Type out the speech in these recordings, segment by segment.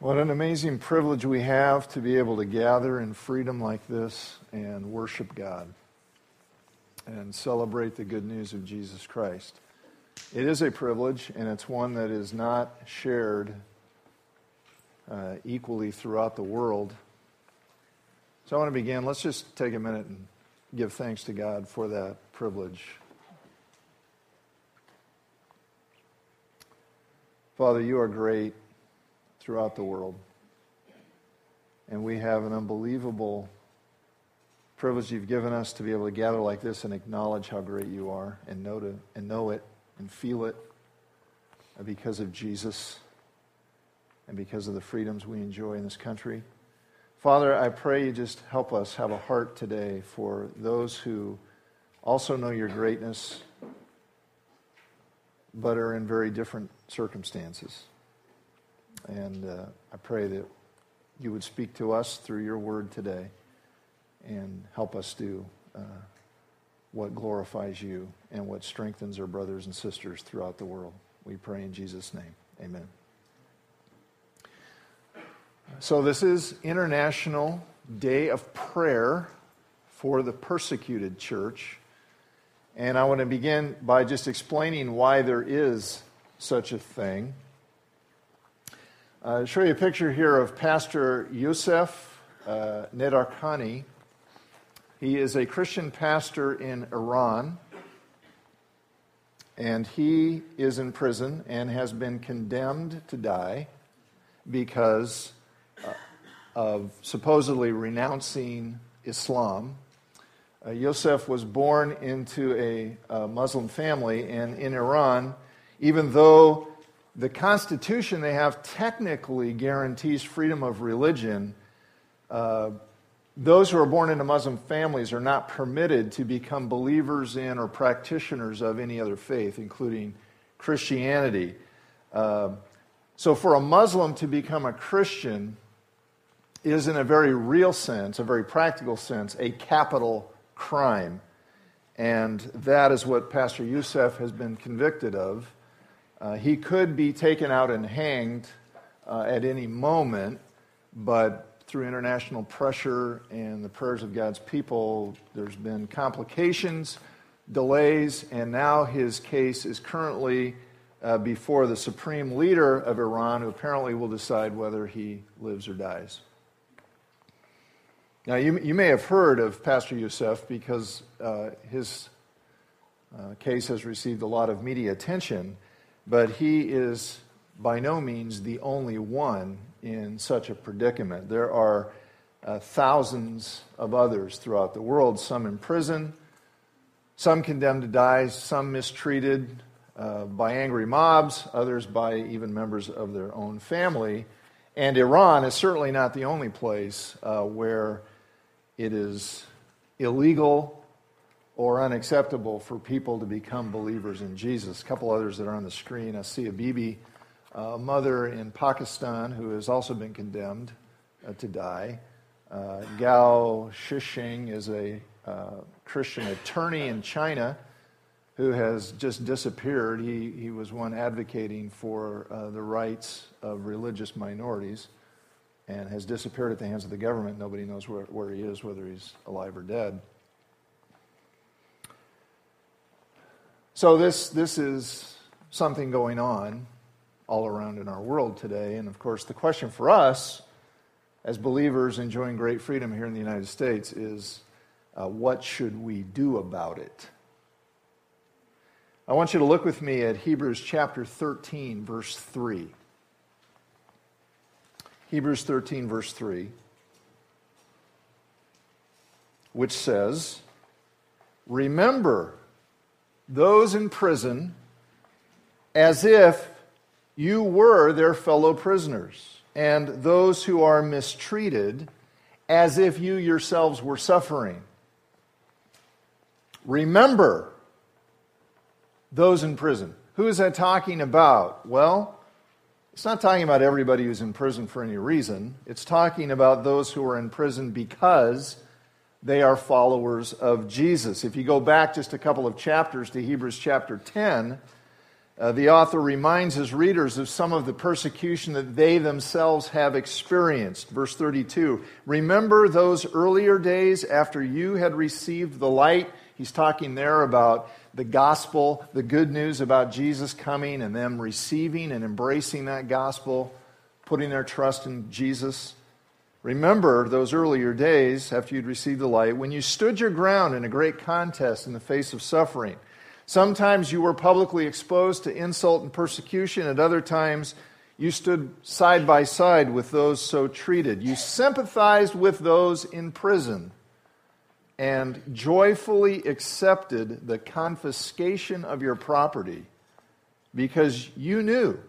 What an amazing privilege we have to be able to gather in freedom like this and worship God and celebrate the good news of Jesus Christ. It is a privilege, and it's one that is not shared uh, equally throughout the world. So I want to begin. Let's just take a minute and give thanks to God for that privilege. Father, you are great throughout the world. And we have an unbelievable privilege you've given us to be able to gather like this and acknowledge how great you are and know, to, and know it and feel it because of Jesus and because of the freedoms we enjoy in this country. Father, I pray you just help us have a heart today for those who also know your greatness but are in very different circumstances. And uh, I pray that you would speak to us through your word today and help us do uh, what glorifies you and what strengthens our brothers and sisters throughout the world. We pray in Jesus' name. Amen. So, this is International Day of Prayer for the Persecuted Church. And I want to begin by just explaining why there is such a thing. I'll show you a picture here of Pastor Youssef uh, Nadarkhani. He is a Christian pastor in Iran, and he is in prison and has been condemned to die because uh, of supposedly renouncing Islam uh, Yosef was born into a, a Muslim family, and in Iran, even though the constitution they have technically guarantees freedom of religion, uh, those who are born into Muslim families are not permitted to become believers in or practitioners of any other faith, including Christianity. Uh, so, for a Muslim to become a Christian is, in a very real sense, a very practical sense, a capital crime. And that is what Pastor Youssef has been convicted of. Uh, he could be taken out and hanged uh, at any moment, but through international pressure and the prayers of God's people, there's been complications, delays, and now his case is currently uh, before the supreme leader of Iran, who apparently will decide whether he lives or dies. Now, you, you may have heard of Pastor Youssef because uh, his uh, case has received a lot of media attention, but he is by no means the only one in such a predicament. There are uh, thousands of others throughout the world, some in prison, some condemned to die, some mistreated uh, by angry mobs, others by even members of their own family. And Iran is certainly not the only place uh, where it is illegal or unacceptable for people to become believers in Jesus. A couple others that are on the screen. Asia Bibi, a mother in Pakistan who has also been condemned uh, to die. Uh, Gao Zhisheng is a uh, Christian attorney in China who has just disappeared. He, he was one advocating for uh, the rights of religious minorities and has disappeared at the hands of the government. Nobody knows where, where he is, whether he's alive or dead. So, this, this is something going on all around in our world today. And of course, the question for us, as believers enjoying great freedom here in the United States, is uh, what should we do about it? I want you to look with me at Hebrews chapter 13, verse 3. Hebrews 13, verse 3, which says, Remember those in prison as if you were their fellow prisoners, and those who are mistreated as if you yourselves were suffering. Remember those in prison. Who is that talking about? Well, it's not talking about everybody who's in prison for any reason. It's talking about those who are in prison because they are followers of Jesus. If you go back just a couple of chapters to Hebrews chapter 10, uh, the author reminds his readers of some of the persecution that they themselves have experienced. Verse 32 Remember those earlier days after you had received the light. He's talking there about the gospel, the good news about Jesus coming and them receiving and embracing that gospel, putting their trust in Jesus. Remember those earlier days after you'd received the light when you stood your ground in a great contest in the face of suffering. Sometimes you were publicly exposed to insult and persecution, at other times, you stood side by side with those so treated. You sympathized with those in prison and joyfully accepted the confiscation of your property because you knew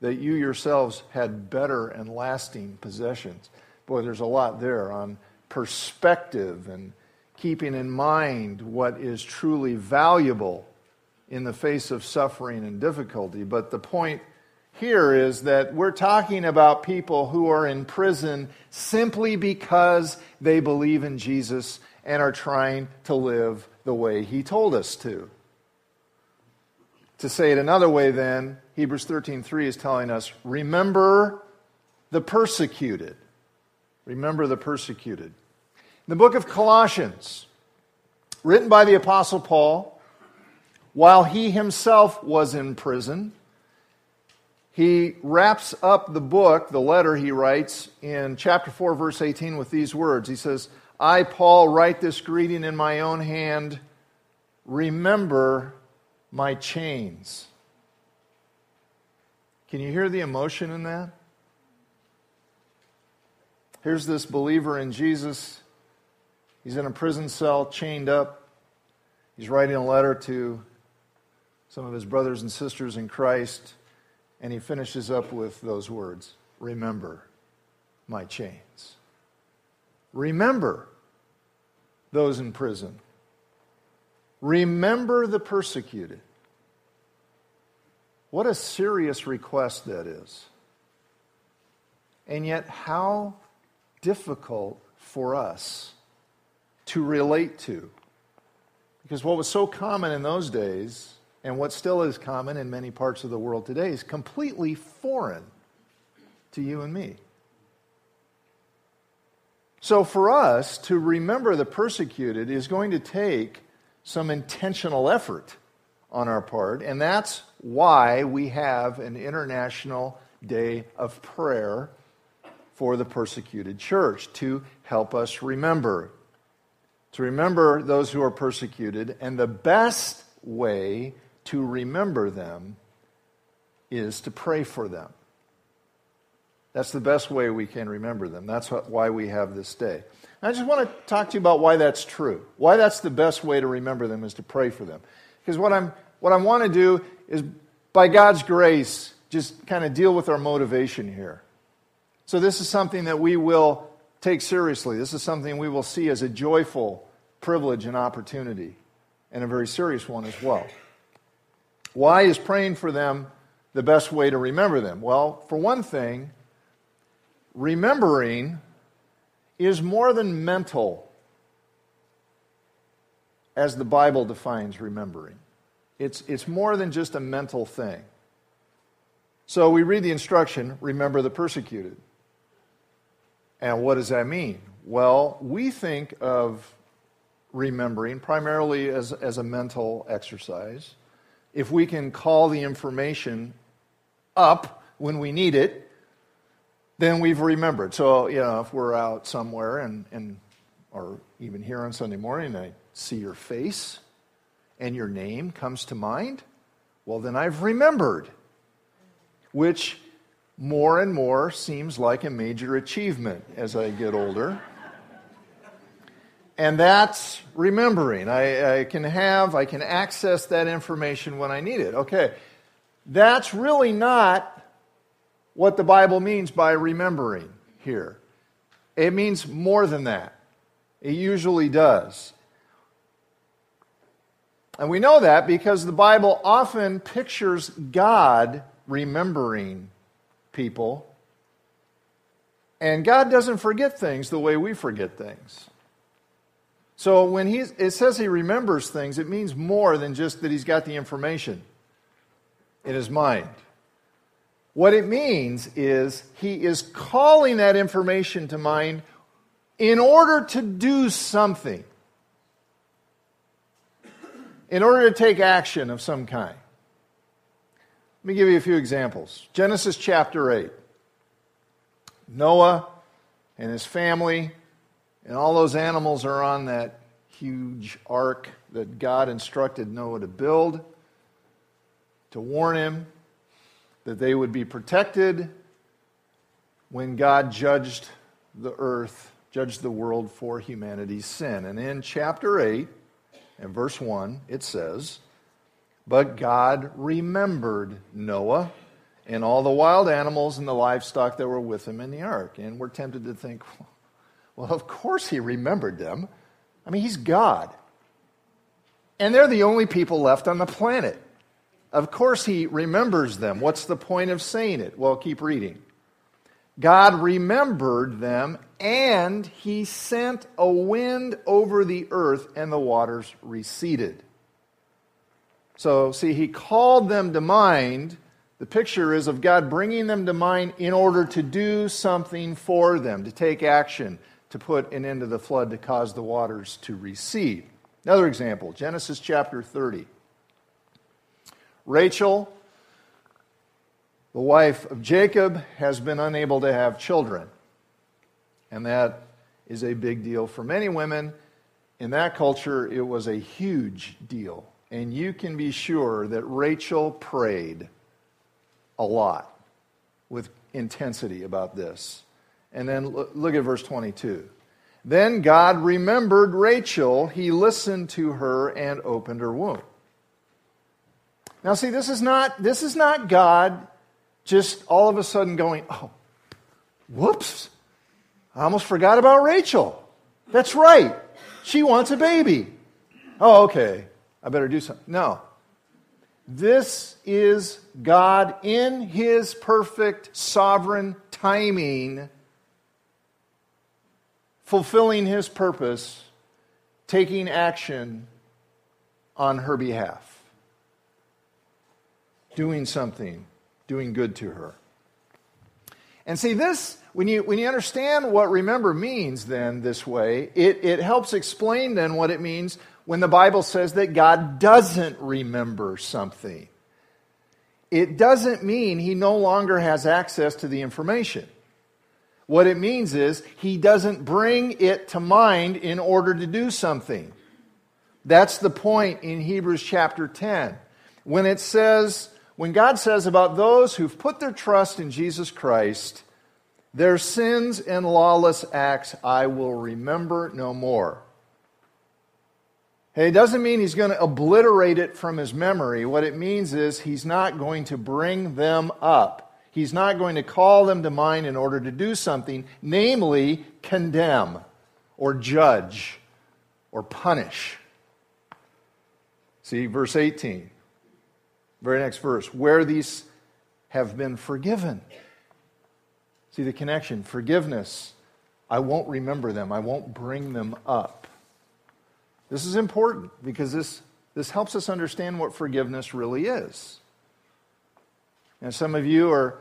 that you yourselves had better and lasting possessions. Boy, there's a lot there on perspective and keeping in mind what is truly valuable in the face of suffering and difficulty. But the point here is that we're talking about people who are in prison simply because they believe in Jesus and are trying to live the way he told us to. To say it another way then, Hebrews 13:3 is telling us, remember the persecuted. Remember the persecuted. In the book of Colossians, written by the apostle Paul, while he himself was in prison, he wraps up the book, the letter he writes, in chapter 4, verse 18, with these words. He says, I, Paul, write this greeting in my own hand. Remember my chains. Can you hear the emotion in that? Here's this believer in Jesus. He's in a prison cell, chained up. He's writing a letter to some of his brothers and sisters in Christ, and he finishes up with those words Remember my chains. Remember those in prison. Remember the persecuted. What a serious request that is. And yet, how difficult for us to relate to. Because what was so common in those days and what still is common in many parts of the world today is completely foreign to you and me. So, for us to remember the persecuted is going to take some intentional effort on our part, and that's why we have an international day of prayer for the persecuted church to help us remember. To remember those who are persecuted, and the best way to remember them is to pray for them. That's the best way we can remember them. That's why we have this day. And I just want to talk to you about why that's true. Why that's the best way to remember them is to pray for them. Because what, I'm, what I want to do is, by God's grace, just kind of deal with our motivation here. So, this is something that we will take seriously. This is something we will see as a joyful privilege and opportunity, and a very serious one as well. Why is praying for them the best way to remember them? Well, for one thing, remembering is more than mental, as the Bible defines remembering. It's, it's more than just a mental thing. So we read the instruction remember the persecuted. And what does that mean? Well, we think of remembering primarily as, as a mental exercise if we can call the information up when we need it, then we've remembered. So, you know, if we're out somewhere and, and or even here on Sunday morning, I see your face and your name comes to mind, well, then I've remembered, which more and more seems like a major achievement as I get older. And that's remembering. I, I, can have, I can access that information when I need it. Okay. That's really not what the Bible means by remembering here. It means more than that. It usually does. And we know that because the Bible often pictures God remembering people. And God doesn't forget things the way we forget things. So when he, it says he remembers things, it means more than just that he's got the information. in his mind. What it means is he is calling that information to mind in order to do something, in order to take action of some kind. Let me give you a few examples. Genesis chapter 8. Noah and his family and all those animals are on that huge ark that God instructed Noah to build to warn him that they would be protected when God judged the earth, judged the world for humanity's sin. And in chapter 8 and verse 1, it says, But God remembered Noah and all the wild animals and the livestock that were with him in the ark. And we're tempted to think, well, of course he remembered them. I mean, he's God. And they're the only people left on the planet. Of course, he remembers them. What's the point of saying it? Well, keep reading. God remembered them, and he sent a wind over the earth, and the waters receded. So, see, he called them to mind. The picture is of God bringing them to mind in order to do something for them, to take action, to put an end to the flood, to cause the waters to recede. Another example Genesis chapter 30. Rachel, the wife of Jacob, has been unable to have children. And that is a big deal for many women. In that culture, it was a huge deal. And you can be sure that Rachel prayed a lot with intensity about this. And then look at verse 22. Then God remembered Rachel. He listened to her and opened her womb. Now, see, this is not, this is not God just all of a sudden going, oh, whoops, I almost forgot about Rachel. That's right. She wants a baby. Oh, okay. I better do something. No. This is God in his perfect sovereign timing, fulfilling his purpose, taking action on her behalf doing something, doing good to her. And see, this, when you, when you understand what remember means, then, this way, it, it helps explain then what it means when the Bible says that God doesn't remember something. It doesn't mean he no longer has access to the information. What it means is he doesn't bring it to mind in order to do something. That's the point in Hebrews chapter 10. When it says, when God says about those who've put their trust in Jesus Christ, their sins and lawless acts I will remember no more. Hey, it doesn't mean he's going to obliterate it from his memory. What it means is he's not going to bring them up. He's not going to call them to mind in order to do something, namely condemn or judge or punish. See, verse 18. Very next verse. Where these have been forgiven. See the connection. Forgiveness. I won't remember them, I won't bring them up. This is important because this, this helps us understand what forgiveness really is. And some of you are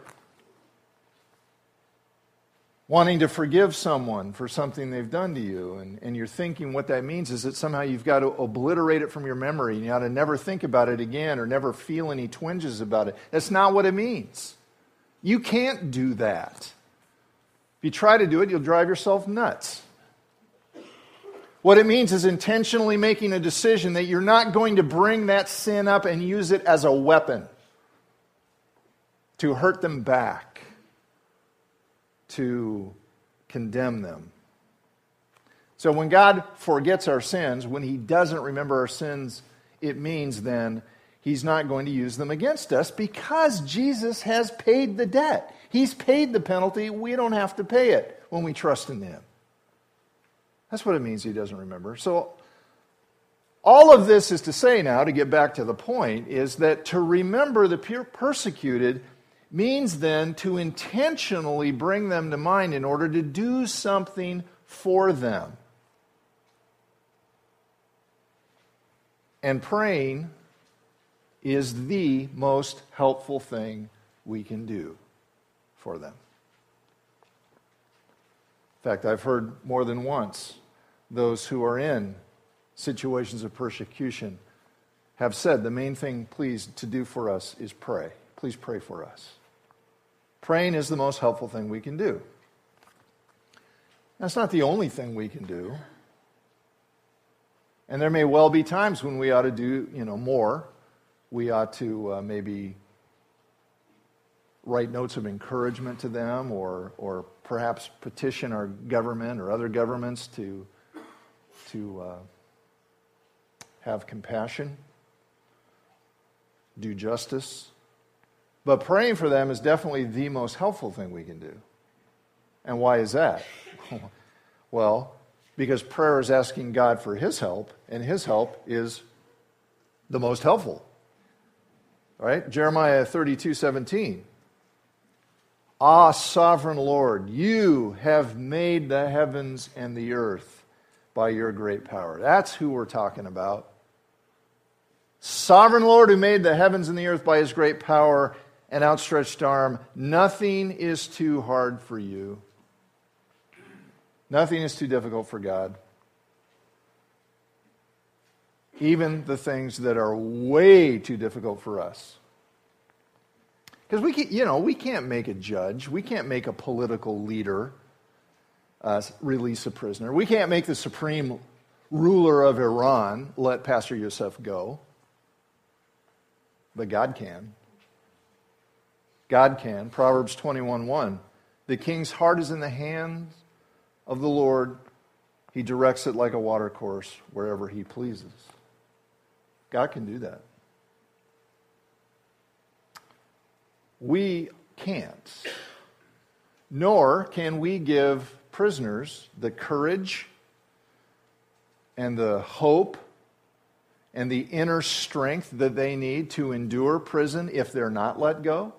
wanting to forgive someone for something they've done to you, and, and you're thinking what that means is that somehow you've got to obliterate it from your memory and you ought to never think about it again or never feel any twinges about it. That's not what it means. You can't do that. If you try to do it, you'll drive yourself nuts. What it means is intentionally making a decision that you're not going to bring that sin up and use it as a weapon to hurt them back to condemn them. So when God forgets our sins, when He doesn't remember our sins, it means then He's not going to use them against us because Jesus has paid the debt. He's paid the penalty. We don't have to pay it when we trust in Him. That's what it means He doesn't remember. So all of this is to say now, to get back to the point, is that to remember the persecuted means then to intentionally bring them to mind in order to do something for them. And praying is the most helpful thing we can do for them. In fact, I've heard more than once those who are in situations of persecution have said the main thing, please, to do for us is pray. Please pray for us. Praying is the most helpful thing we can do. That's not the only thing we can do. And there may well be times when we ought to do, you know, more. We ought to uh, maybe write notes of encouragement to them or, or perhaps petition our government or other governments to, to uh, have compassion, do justice. But praying for them is definitely the most helpful thing we can do. And why is that? well, because prayer is asking God for His help, and His help is the most helpful. All right? Jeremiah 32 17. Ah, sovereign Lord, you have made the heavens and the earth by your great power. That's who we're talking about. Sovereign Lord, who made the heavens and the earth by his great power and outstretched arm, nothing is too hard for you. Nothing is too difficult for God. Even the things that are way too difficult for us. Because we can, you know, we can't make a judge, we can't make a political leader uh, release a prisoner. We can't make the supreme ruler of Iran let Pastor Youssef go. But God can. God can. Proverbs 21 1. The king's heart is in the hands of the Lord. He directs it like a watercourse wherever he pleases. God can do that. We can't. Nor can we give prisoners the courage and the hope and the inner strength that they need to endure prison if they're not let go.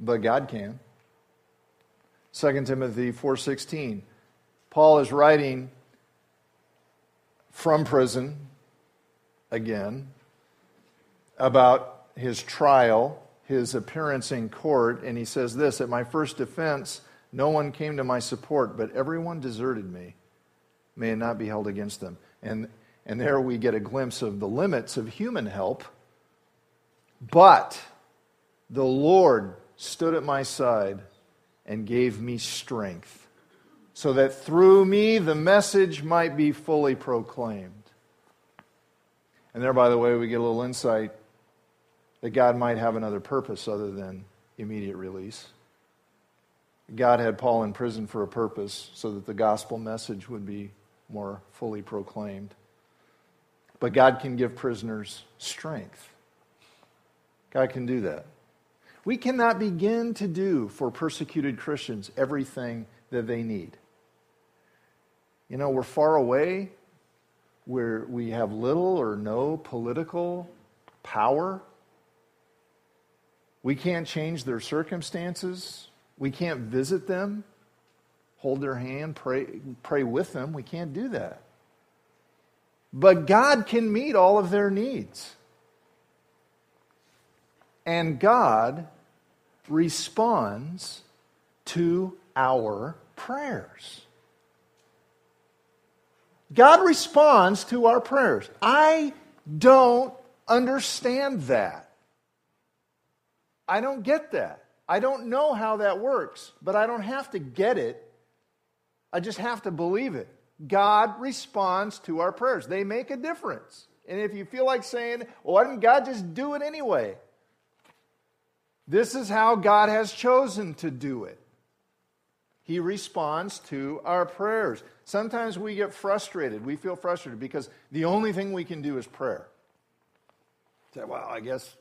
But God can. 2 Timothy 4:16. Paul is writing from prison again about his trial his appearance in court, and he says this At my first defense, no one came to my support, but everyone deserted me. May it not be held against them. And, and there we get a glimpse of the limits of human help. But the Lord stood at my side and gave me strength, so that through me the message might be fully proclaimed. And there, by the way, we get a little insight that God might have another purpose other than immediate release. God had Paul in prison for a purpose so that the gospel message would be more fully proclaimed. But God can give prisoners strength. God can do that. We cannot begin to do for persecuted Christians everything that they need. You know, we're far away, where we have little or no political power we can't change their circumstances. We can't visit them, hold their hand, pray, pray with them. We can't do that. But God can meet all of their needs. And God responds to our prayers. God responds to our prayers. I don't understand that. I don't get that. I don't know how that works, but I don't have to get it. I just have to believe it. God responds to our prayers, they make a difference. And if you feel like saying, well, why didn't God just do it anyway? This is how God has chosen to do it. He responds to our prayers. Sometimes we get frustrated. We feel frustrated because the only thing we can do is prayer. Say, well, I guess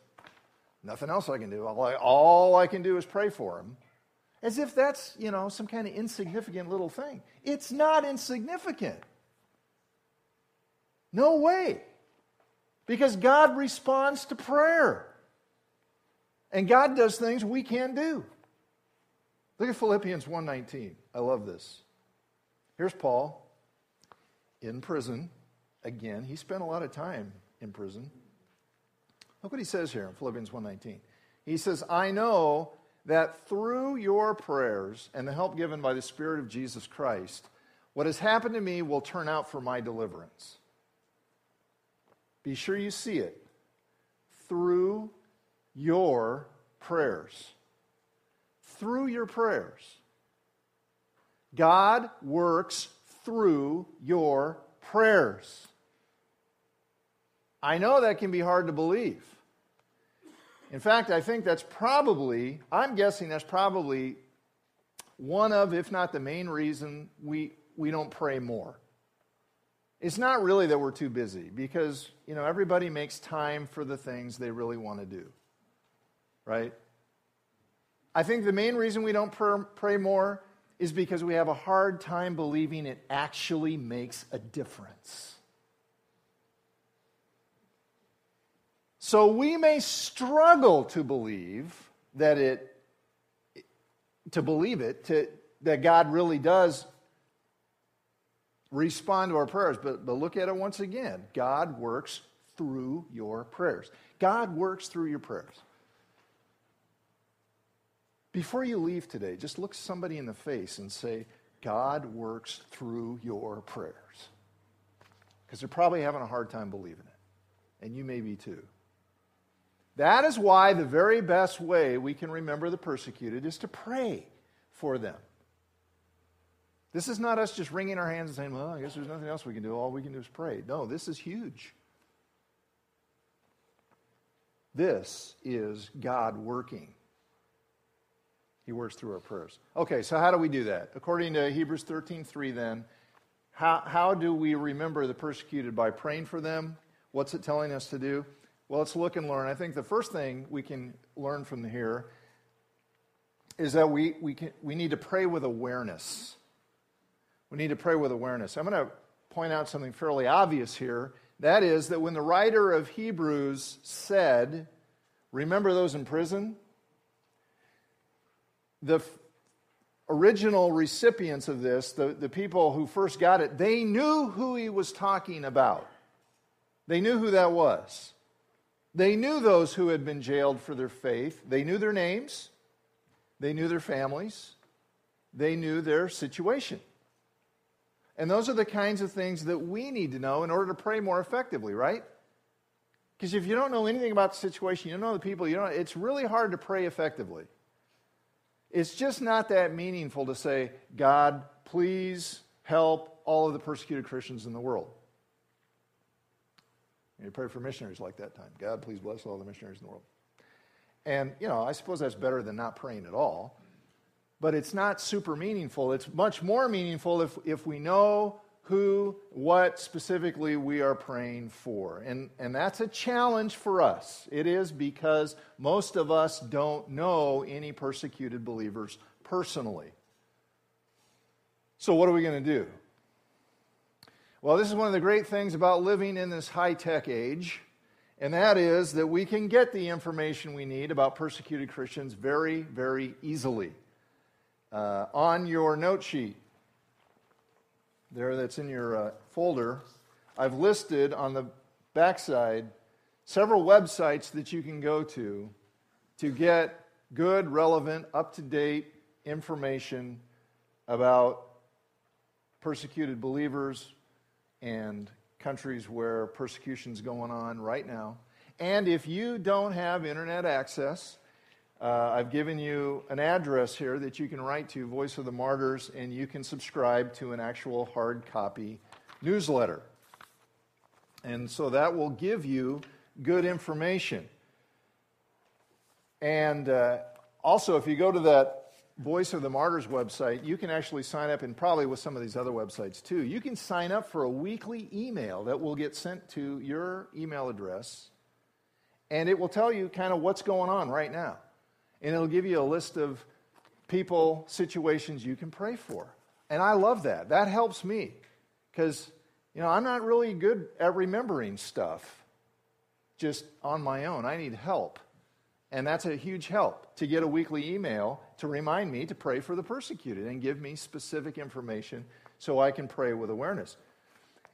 Nothing else I can do. All I, all I can do is pray for him. As if that's, you know, some kind of insignificant little thing. It's not insignificant. No way. Because God responds to prayer. And God does things we can't do. Look at Philippians 1:19. I love this. Here's Paul in prison. Again, he spent a lot of time in prison. Look what he says here in Philippians 1:19. He says, "I know that through your prayers and the help given by the Spirit of Jesus Christ, what has happened to me will turn out for my deliverance." Be sure you see it through your prayers. Through your prayers. God works through your prayers. I know that can be hard to believe. In fact, I think that's probably, I'm guessing that's probably one of, if not the main reason, we, we don't pray more. It's not really that we're too busy because, you know, everybody makes time for the things they really want to do, right? I think the main reason we don't pray more is because we have a hard time believing it actually makes a difference. So we may struggle to believe that it, to believe it, to, that God really does respond to our prayers. But, but look at it once again God works through your prayers. God works through your prayers. Before you leave today, just look somebody in the face and say, God works through your prayers. Because they're probably having a hard time believing it. And you may be too. That is why the very best way we can remember the persecuted is to pray for them. This is not us just wringing our hands and saying, well, I guess there's nothing else we can do. All we can do is pray. No, this is huge. This is God working. He works through our prayers. Okay, so how do we do that? According to Hebrews 13:3 then, how, how do we remember the persecuted by praying for them? What's it telling us to do? Well, let's look and learn. I think the first thing we can learn from here is that we, we, can, we need to pray with awareness. We need to pray with awareness. I'm going to point out something fairly obvious here. That is, that when the writer of Hebrews said, Remember those in prison? the f- original recipients of this, the, the people who first got it, they knew who he was talking about. They knew who that was. They knew those who had been jailed for their faith. They knew their names. They knew their families. They knew their situation. And those are the kinds of things that we need to know in order to pray more effectively, right? Because if you don't know anything about the situation, you don't know the people, you don't, it's really hard to pray effectively. It's just not that meaningful to say, God, please help all of the persecuted Christians in the world. You pray for missionaries like that time. God, please bless all the missionaries in the world. And, you know, I suppose that's better than not praying at all. But it's not super meaningful. It's much more meaningful if, if we know who, what specifically we are praying for. And, and that's a challenge for us. It is because most of us don't know any persecuted believers personally. So, what are we going to do? Well, this is one of the great things about living in this high tech age, and that is that we can get the information we need about persecuted Christians very, very easily. Uh, on your note sheet, there that's in your uh, folder, I've listed on the backside several websites that you can go to to get good, relevant, up to date information about persecuted believers and countries where persecution is going on right now. And if you don't have internet access, uh, I've given you an address here that you can write to, Voice of the Martyrs, and you can subscribe to an actual hard copy newsletter. And so that will give you good information. And uh, also, if you go to that Voice of the Martyrs website, you can actually sign up, and probably with some of these other websites too. You can sign up for a weekly email that will get sent to your email address, and it will tell you kind of what's going on right now and it'll give you a list of people, situations you can pray for. And I love that. That helps me because, you know, I'm not really good at remembering stuff just on my own. I need help. And that's a huge help to get a weekly email to remind me to pray for the persecuted and give me specific information so I can pray with awareness.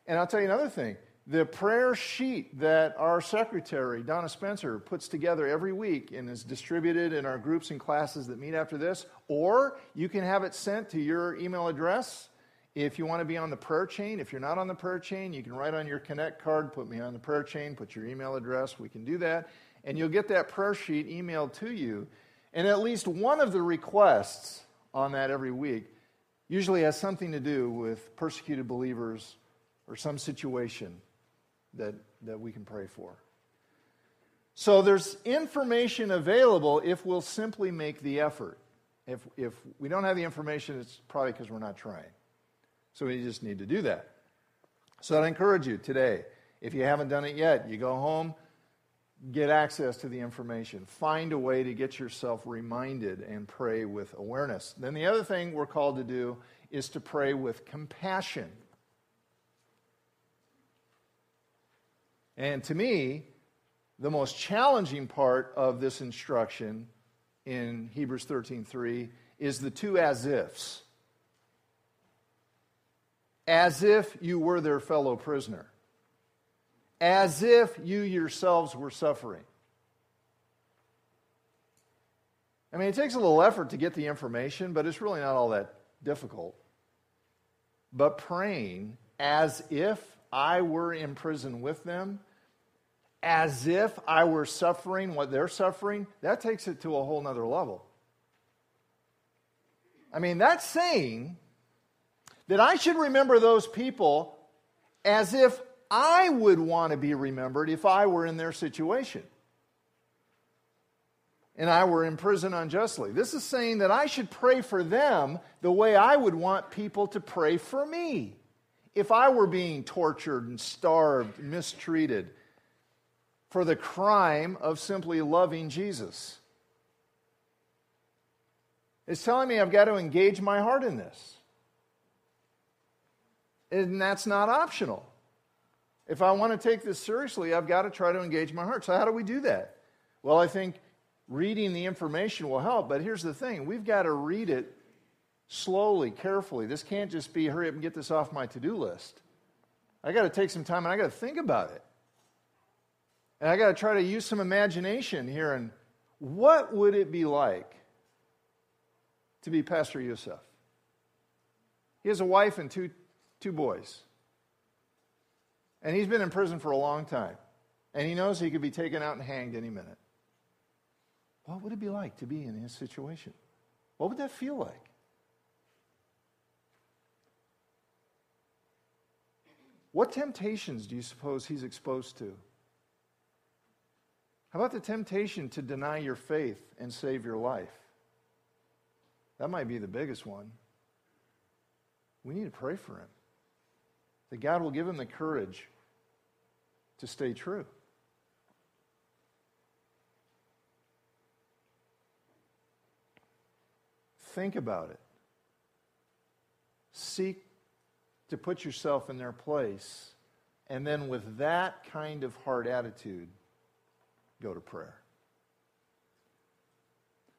And I'll tell you another thing the prayer sheet that our secretary, Donna Spencer, puts together every week and is distributed in our groups and classes that meet after this, or you can have it sent to your email address. If you want to be on the prayer chain, if you're not on the prayer chain, you can write on your Connect card, put me on the prayer chain, put your email address. We can do that. And you'll get that prayer sheet emailed to you. And at least one of the requests on that every week usually has something to do with persecuted believers or some situation that, that we can pray for. So there's information available if we'll simply make the effort. If, if we don't have the information, it's probably because we're not trying. So we just need to do that. So I'd encourage you today, if you haven't done it yet, you go home, get access to the information. Find a way to get yourself reminded and pray with awareness. Then the other thing we're called to do is to pray with compassion. And to me, the most challenging part of this instruction in Hebrews 13:3 is the two as ifs. As if you were their fellow prisoner. As if you yourselves were suffering. I mean, it takes a little effort to get the information, but it's really not all that difficult. But praying as if I were in prison with them as if I were suffering what they're suffering, that takes it to a whole nother level. I mean, that's saying that I should remember those people as if I would want to be remembered if I were in their situation and I were in prison unjustly. This is saying that I should pray for them the way I would want people to pray for me if I were being tortured and starved, mistreated for the crime of simply loving Jesus. It's telling me I've got to engage my heart in this. And that's not optional. If I want to take this seriously, I've got to try to engage my heart. So, how do we do that? Well, I think reading the information will help, but here's the thing we've got to read it slowly, carefully. This can't just be hurry up and get this off my to do list. I got to take some time and I got to think about it. And I got to try to use some imagination here. And what would it be like to be Pastor Yusuf? He has a wife and two, two boys. And he's been in prison for a long time. And he knows he could be taken out and hanged any minute. What would it be like to be in his situation? What would that feel like? What temptations do you suppose he's exposed to? How about the temptation to deny your faith and save your life? That might be the biggest one. We need to pray for him. That God will give him the courage to stay true. Think about it. Seek to put yourself in their place. And then, with that kind of heart attitude, go to prayer.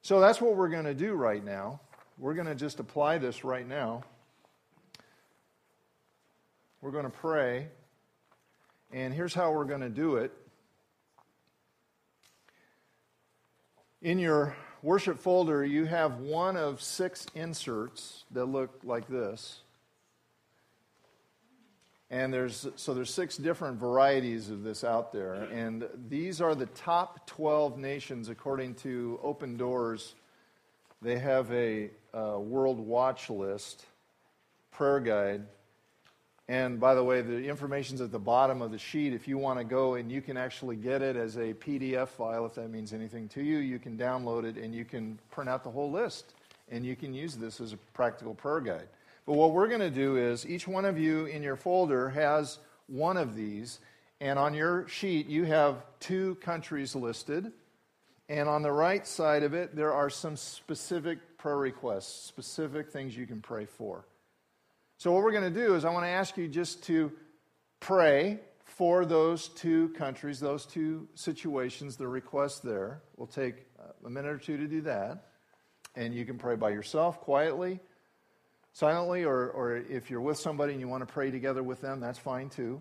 So that's what we're going to do right now. We're going to just apply this right now. We're going to pray. And here's how we're going to do it. In your worship folder, you have one of six inserts that look like this. And there's so there's six different varieties of this out there, and these are the top 12 nations according to Open Doors. They have a, a world watch list prayer guide. And by the way, the information's at the bottom of the sheet. If you want to go and you can actually get it as a PDF file, if that means anything to you, you can download it and you can print out the whole list. And you can use this as a practical prayer guide. But what we're going to do is each one of you in your folder has one of these. And on your sheet, you have two countries listed. And on the right side of it, there are some specific prayer requests, specific things you can pray for. So, what we're going to do is, I want to ask you just to pray for those two countries, those two situations, the requests there. We'll take a minute or two to do that. And you can pray by yourself quietly silently, or, or if you're with somebody and you want to pray together with them, that's fine too.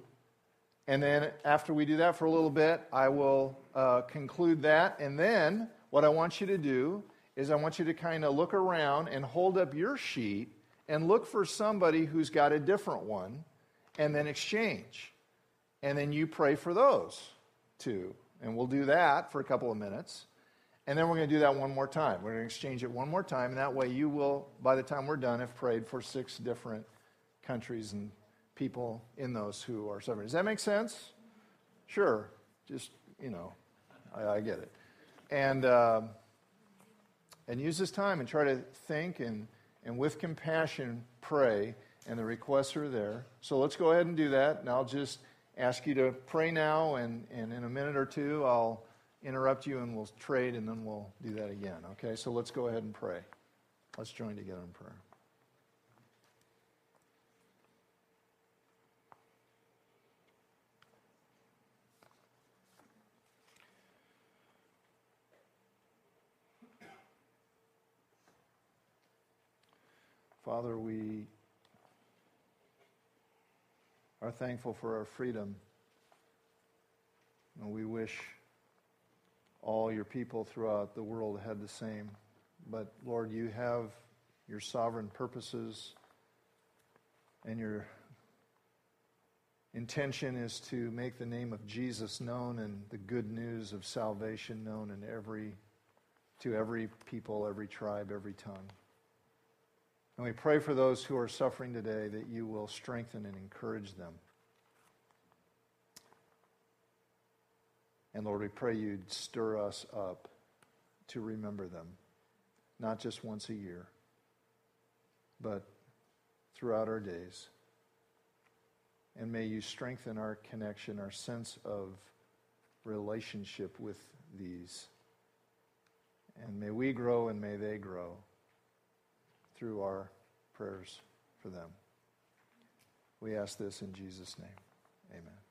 And then after we do that for a little bit, I will uh, conclude that. And then what I want you to do is I want you to kind of look around and hold up your sheet and look for somebody who's got a different one and then exchange. And then you pray for those two. And we'll do that for a couple of minutes. And then we're going to do that one more time. We're going to exchange it one more time. And that way you will, by the time we're done, have prayed for six different countries and people in those who are suffering. Does that make sense? Sure. Just, you know, I, I get it. And, uh, and use this time and try to think and, and with compassion pray. And the requests are there. So let's go ahead and do that. And I'll just ask you to pray now. And, and in a minute or two, I'll interrupt you and we'll trade and then we'll do that again. Okay? So let's go ahead and pray. Let's join together in prayer. Father, we are thankful for our freedom. And we wish all your people throughout the world had the same. But Lord, you have your sovereign purposes, and your intention is to make the name of Jesus known and the good news of salvation known in every, to every people, every tribe, every tongue. And we pray for those who are suffering today that you will strengthen and encourage them. And Lord, we pray you'd stir us up to remember them, not just once a year, but throughout our days. And may you strengthen our connection, our sense of relationship with these. And may we grow and may they grow through our prayers for them. We ask this in Jesus' name. Amen.